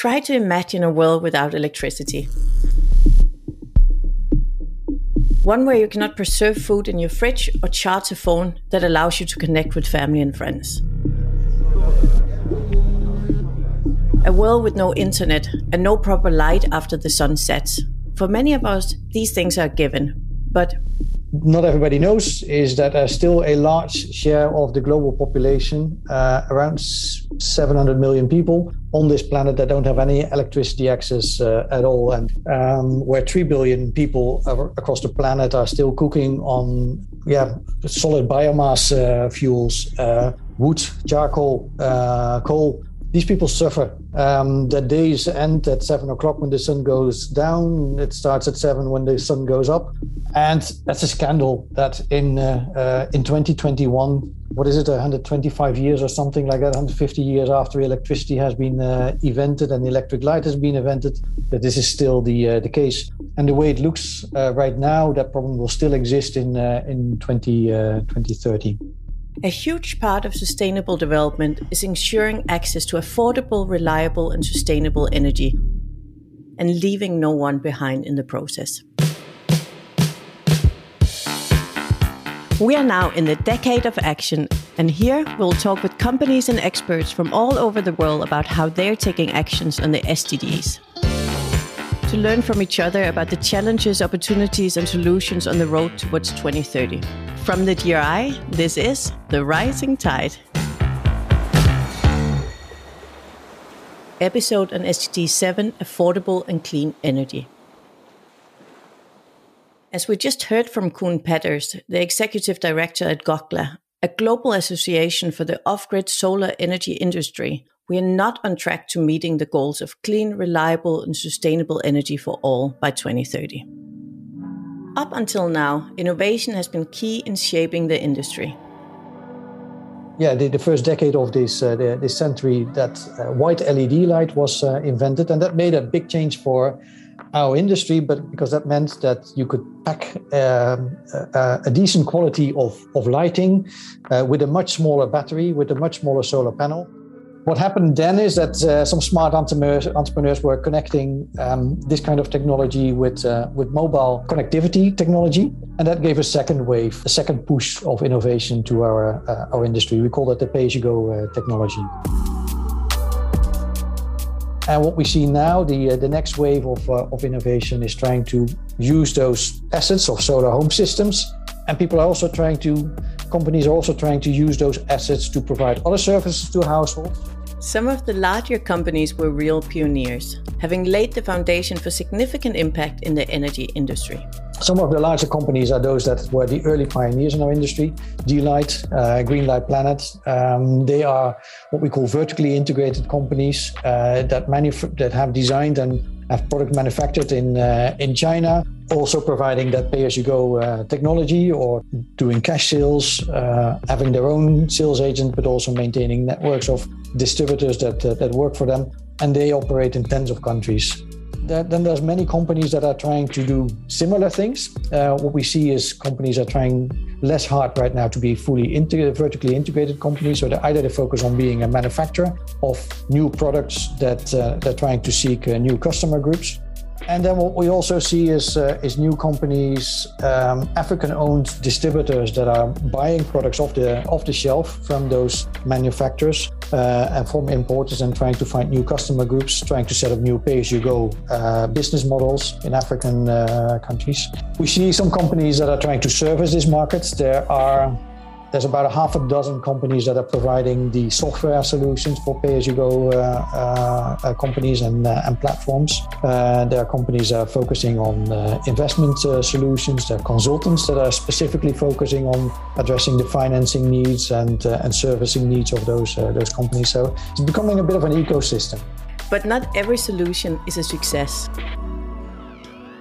Try to imagine a world without electricity. One where you cannot preserve food in your fridge or charge a phone that allows you to connect with family and friends. A world with no internet and no proper light after the sun sets. For many of us, these things are given. But not everybody knows is that there's still a large share of the global population, uh, around 700 million people on this planet that don't have any electricity access uh, at all, and um, where 3 billion people across the planet are still cooking on yeah solid biomass uh, fuels, uh, wood, charcoal, uh, coal these people suffer. Um, the days end at seven o'clock when the sun goes down. It starts at seven when the sun goes up, and that's a scandal. That in uh, uh, in 2021, what is it, 125 years or something like that, 150 years after electricity has been uh, invented and electric light has been invented, that this is still the uh, the case. And the way it looks uh, right now, that problem will still exist in uh, in 20 2030. A huge part of sustainable development is ensuring access to affordable, reliable, and sustainable energy, and leaving no one behind in the process. We are now in the decade of action, and here we'll talk with companies and experts from all over the world about how they're taking actions on the SDGs. To learn from each other about the challenges, opportunities, and solutions on the road towards 2030. From the GRI, this is The Rising Tide. Episode on SDG 7 Affordable and Clean Energy. As we just heard from Koen Peters, the executive director at GOGLA, a global association for the off grid solar energy industry, we are not on track to meeting the goals of clean, reliable, and sustainable energy for all by 2030. Up until now, innovation has been key in shaping the industry. Yeah, the, the first decade of this uh, the, this century, that uh, white LED light was uh, invented, and that made a big change for our industry. But because that meant that you could pack um, a, a, decent quality of of lighting uh, with a much smaller battery, with a much smaller solar panel. What happened then is that uh, some smart entrepreneurs, entrepreneurs were connecting um, this kind of technology with uh, with mobile connectivity technology, and that gave a second wave, a second push of innovation to our uh, our industry. We call that the pay-as-you-go uh, technology. And what we see now, the uh, the next wave of uh, of innovation is trying to use those assets of solar home systems, and people are also trying to companies are also trying to use those assets to provide other services to households. Some of the larger companies were real pioneers, having laid the foundation for significant impact in the energy industry. Some of the larger companies are those that were the early pioneers in our industry. D-Light, uh, Greenlight Planet. Um, they are what we call vertically integrated companies uh, that, manuf- that have designed and have product manufactured in uh, in China, also providing that pay-as-you-go uh, technology or doing cash sales, uh, having their own sales agent, but also maintaining networks of distributors that that work for them, and they operate in tens of countries then there's many companies that are trying to do similar things. Uh, what we see is companies are trying less hard right now to be fully vertically integrated companies. So they either they focus on being a manufacturer of new products that uh, they're trying to seek uh, new customer groups and then what we also see is uh, is new companies, um, African-owned distributors that are buying products off the off the shelf from those manufacturers uh, and from importers, and trying to find new customer groups, trying to set up new pay-as-you-go uh, business models in African uh, countries. We see some companies that are trying to service these markets. There are there's about a half a dozen companies that are providing the software solutions for pay-as-you-go uh, uh, uh companies and, uh, and platforms. Uh, there are companies that are focusing on uh, investment solutions. There are consultants that are specifically focusing on addressing the financing needs and and servicing needs of those those companies. So it's becoming a bit of an ecosystem. But not every solution is a success.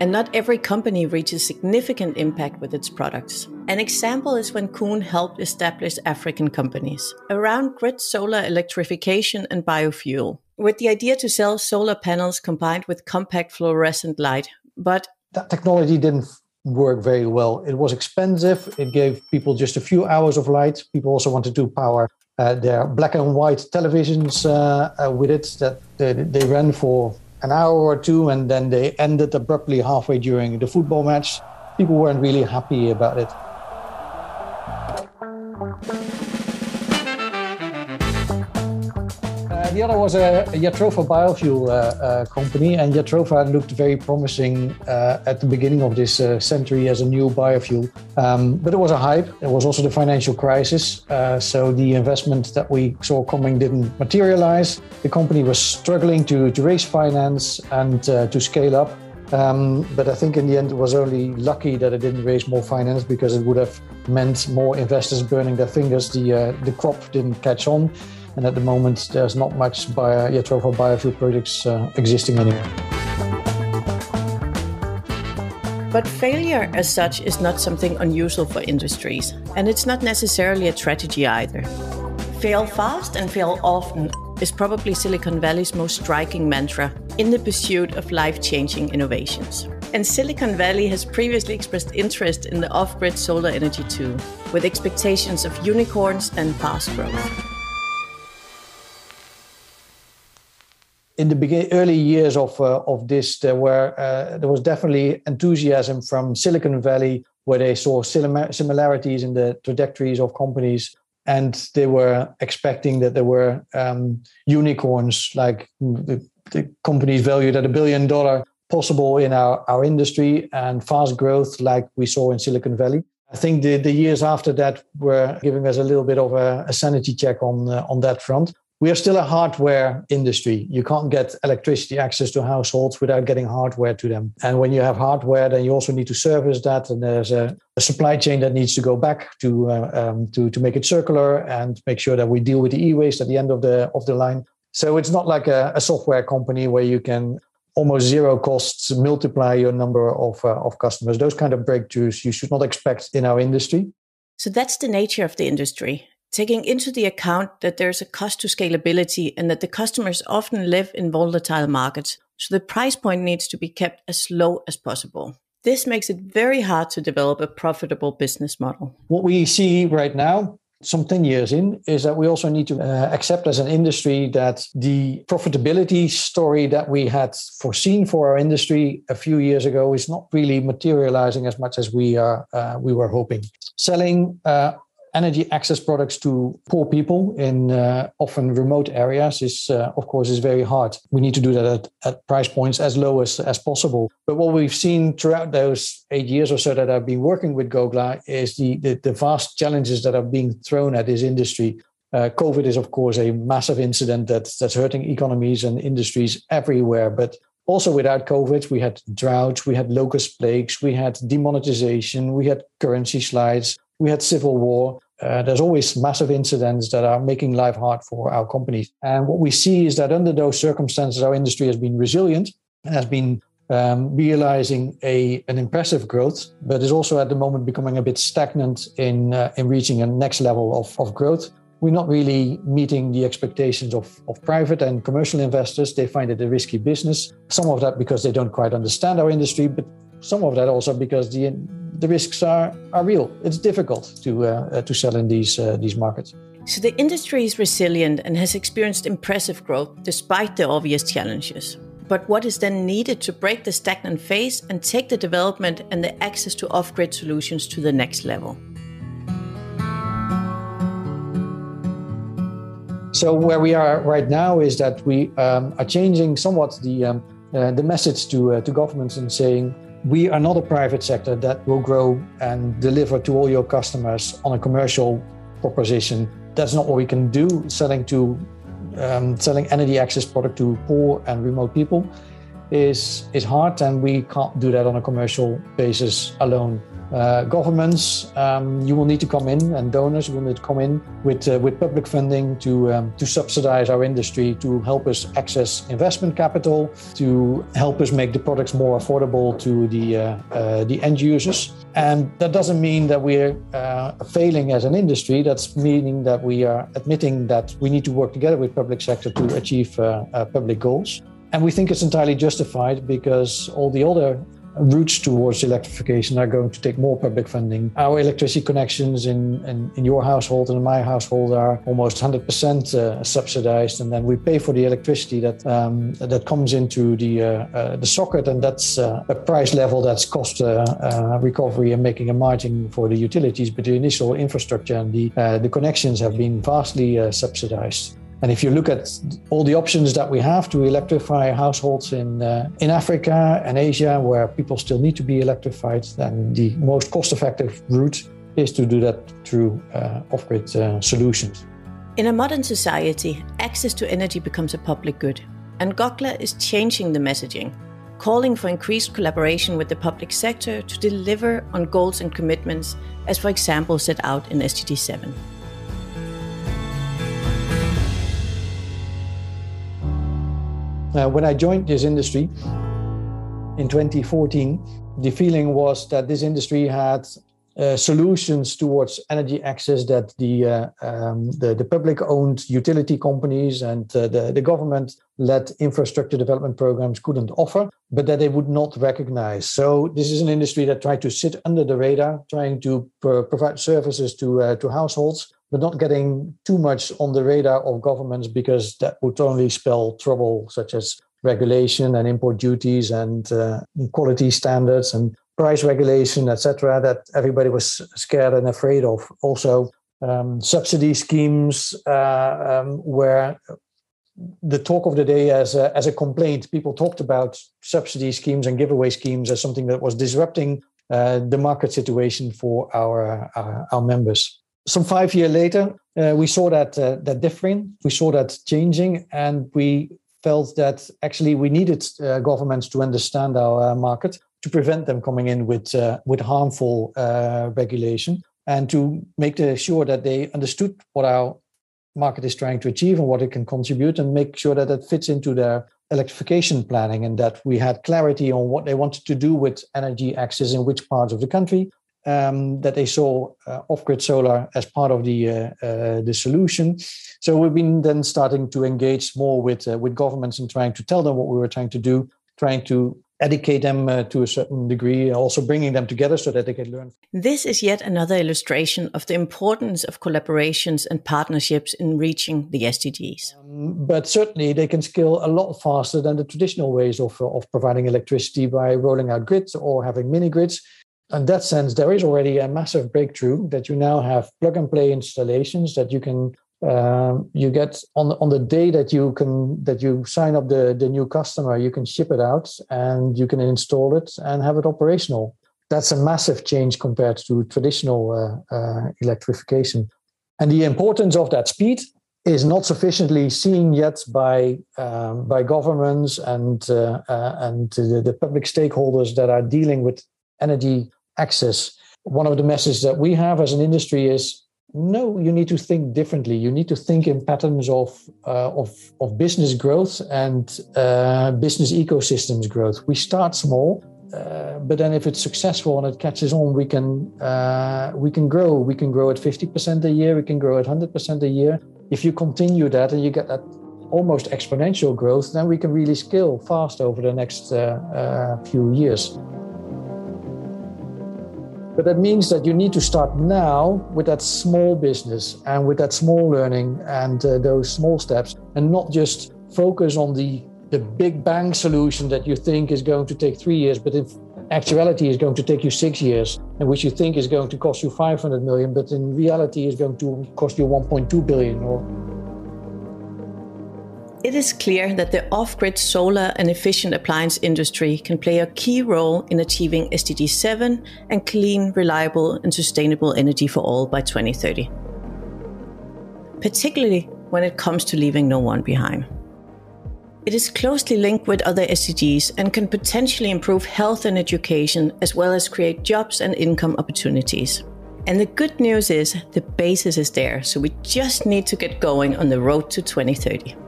And not every company reaches significant impact with its products. An example is when Koen helped establish African companies around grid solar electrification and biofuel, with the idea to sell solar panels combined with compact fluorescent light. But that technology didn't work very well. It was expensive. It gave people just a few hours of light. People also wanted to power uh, their black and white televisions uh, uh, with it that they, they, ran for an hour or two and then they ended abruptly halfway during the football match. People weren't really happy about it. The other was a, a Jatropha biofuel uh, uh, company, and Jatropha looked very promising uh, at the beginning of this uh, century as a new biofuel. Um, but it was a hype. It was also the financial crisis, uh, so the investment that we saw coming didn't materialize. The company was struggling to, to raise finance and uh, to scale up. Um, but I think in the end, it was only lucky that it didn't raise more finance because it would have meant more investors burning their fingers. The the crop didn't catch on, and at the moment, there's not much bio, Jatropha biofuel projects uh, existing anymore. But failure as such is not something unusual for industries, and it's not necessarily a tragedy either. Fail fast and fail often is probably Silicon Valley's most striking mantra in the pursuit of life changing innovations. And Silicon Valley has previously expressed interest in the off grid solar energy too, with expectations of unicorns and fast growth. In the begin, early years of uh, of this, there were uh, there was definitely enthusiasm from Silicon Valley, where they saw similarities in the trajectories of companies, and they were expecting that there were um, unicorns like the, the companies valued at a billion dollar possible in our, our industry and fast growth like we saw in Silicon Valley. I think the, the years after that were giving us a little bit of a, a sanity check on uh, on that front we are still a hardware industry. You can't get electricity access to households without getting hardware to them. And when you have hardware, then you also need to service that, and there's a, a supply chain that needs to go back to uh, um, to to make it circular and make sure that we deal with the e-waste at the end of the of the line. So it's not like a, a software company where you can almost zero costs multiply your number of uh, of customers. Those kind of breakthroughs you should not expect in our industry. So that's the nature of the industry taking into the account that there's a cost to scalability and that the customers often live in volatile markets. So the price point needs to be kept as low as possible. This makes it very hard to develop a profitable business model. What we see right now, some 10 years in, is that we also need to uh, accept as an industry that the profitability story that we had foreseen for our industry a few years ago is not really materializing as much as we are uh, we were hoping. Selling uh, energy access products to poor people in uh, often remote areas is uh, of course is very hard. We need to do that at, at, price points as low as, as possible. But what we've seen throughout those eight years or so that i've been working with gogla is the, the, the vast challenges that are being thrown at this industry. Uh, covid is of course a massive incident that, that's hurting economies and industries everywhere. But also without covid we had droughts we had locust plagues we had demonetization we had currency slides we had civil war. Uh, there's always massive incidents that are making life hard for our companies. And what we see is that under those circumstances, our industry has been resilient and has been um, realizing a an impressive growth, but is also at the moment becoming a bit stagnant in uh, in reaching a next level of, of growth. We're not really meeting the expectations of, of private and commercial investors. They find it a risky business. Some of that because they don't quite understand our industry, but some of that also because the the risks are, are real. It's difficult to uh, uh, to sell in these uh, these markets. So the industry is resilient and has experienced impressive growth despite the obvious challenges. But what is then needed to break the stagnant phase and take the development and the access to off-grid solutions to the next level? So where we are right now is that we um, are changing somewhat the um, uh, the message to uh, to governments and saying we are not a private sector that will grow and deliver to all your customers on a commercial proposition. That's not what we can do. Selling to um, selling energy access product to poor and remote people is is hard, and we can't do that on a commercial basis alone uh, governments, um, you will need to come in, and donors will need to come in with uh, with public funding to um, to subsidize our industry, to help us access investment capital, to help us make the products more affordable to the uh, uh the end users. And that doesn't mean that we're uh, failing as an industry. That's meaning that we are admitting that we need to work together with public sector to achieve uh, public goals. And we think it's entirely justified because all the other routes towards electrification are going to take more public funding. Our electricity connections in, in, in your household and in my household are almost 100% uh, subsidized, and then we pay for the electricity that um, that comes into the uh, uh, the socket, and that's uh, a price level that's cost recovery and making a margin for the utilities. But the initial infrastructure and the the connections have been vastly subsidized. And if you look at all the options that we have to electrify households in uh, in Africa and Asia, where people still need to be electrified, then the most cost-effective route is to do that through uh, off-grid uh, solutions. In a modern society, access to energy becomes a public good, and Gogla is changing the messaging, calling for increased collaboration with the public sector to deliver on goals and commitments, as for example set out in SDG 7. Uh, when I joined this industry in 2014, the feeling was that this industry had uh, solutions towards energy access that the uh, um, the, the public-owned utility companies and uh, the, the government-led infrastructure development programs couldn't offer, but that they would not recognize. So this is an industry that tried to sit under the radar, trying to provide services to uh, to households, but not getting too much on the radar of governments because that would only spell trouble, such as regulation and import duties and uh, quality standards and price regulation, etc., that everybody was scared and afraid of. Also, um, subsidy schemes uh, um, where the talk of the day as a, as a complaint. People talked about subsidy schemes and giveaway schemes as something that was disrupting uh, the market situation for our, our, our members some five years later, uh, we saw that uh, that differing. We saw that changing, and we felt that actually we needed uh, governments to understand our uh, market to prevent them coming in with uh, with harmful uh, regulation, and to make sure that they understood what our market is trying to achieve and what it can contribute, and make sure that it fits into their electrification planning, and that we had clarity on what they wanted to do with energy access in which parts of the country, um, that they saw uh, off-grid solar as part of the uh, uh, the solution. So we've been then starting to engage more with uh, with governments and trying to tell them what we were trying to do, trying to educate them uh, to a certain degree, also bringing them together so that they can learn. This is yet another illustration of the importance of collaborations and partnerships in reaching the SDGs. Um, but certainly they can scale a lot faster than the traditional ways of, of providing electricity by rolling out grids or having mini grids in that sense, there is already a massive breakthrough that you now have plug and play installations that you can um, you get on on the day that you can that you sign up the the new customer, you can ship it out and you can install it and have it operational. That's a massive change compared to traditional uh, uh, electrification. And the importance of that speed is not sufficiently seen yet by um, by governments and uh, uh and the, the public stakeholders that are dealing with energy access. One of the messages that we have as an industry is no, you need to think differently. You need to think in patterns of uh, of, of business growth and uh, business ecosystems growth. We start small, uh, but then if it's successful and it catches on, we can uh, we can grow. We can grow at fifty percent a year. We can grow at hundred percent a year. If you continue that and you get that almost exponential growth, then we can really scale fast over the next uh, uh, few years. But that means that you need to start now with that small business and with that small learning and uh, those small steps and not just focus on the, the big bang solution that you think is going to take three years, but in actuality is going to take you six years and which you think is going to cost you 500 million, but in reality is going to cost you 1.2 billion or it is clear that the off grid solar and efficient appliance industry can play a key role in achieving SDG 7 and clean, reliable, and sustainable energy for all by 2030, particularly when it comes to leaving no one behind. It is closely linked with other SDGs and can potentially improve health and education, as well as create jobs and income opportunities. And the good news is the basis is there, so we just need to get going on the road to 2030.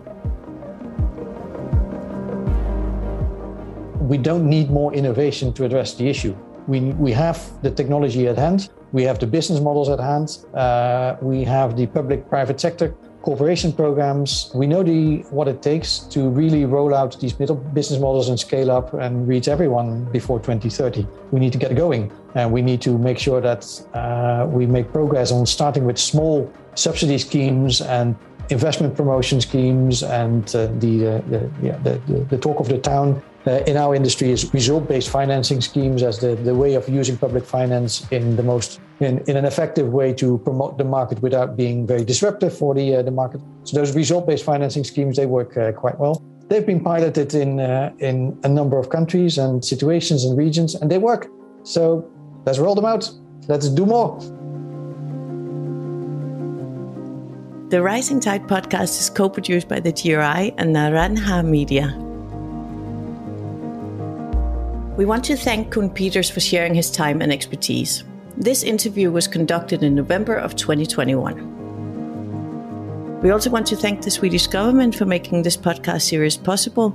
We don't need more innovation to address the issue. We, we have the technology at hand, we have the business models at hand, uh, we have the public private sector cooperation programs. We know the what it takes to really roll out these middle business models and scale up and reach everyone before 2030. We need to get going, and we need to make sure that uh, we make progress on starting with small subsidy schemes and investment promotion schemes and uh, the, uh, the, yeah, the, the, talk of the town uh, in our industry is result-based financing schemes as the, the way of using public finance in the most in, in an effective way to promote the market without being very disruptive for the uh, the market. So those result-based financing schemes they work uh, quite well. They've been piloted in uh, in a number of countries and situations and regions, and they work. So let's roll them out. Let's do more. The Rising Tide podcast is co-produced by the GRI and Naranja Media. We want to thank Koen Peters for sharing his time and expertise. This interview was conducted in November of 2021. We also want to thank the Swedish government for making this podcast series possible.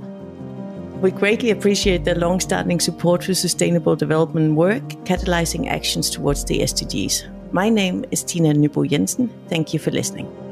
We greatly appreciate their long standing support for sustainable development work, catalyzing actions towards the SDGs. My name is Tina Nybo Jensen. Thank you for listening.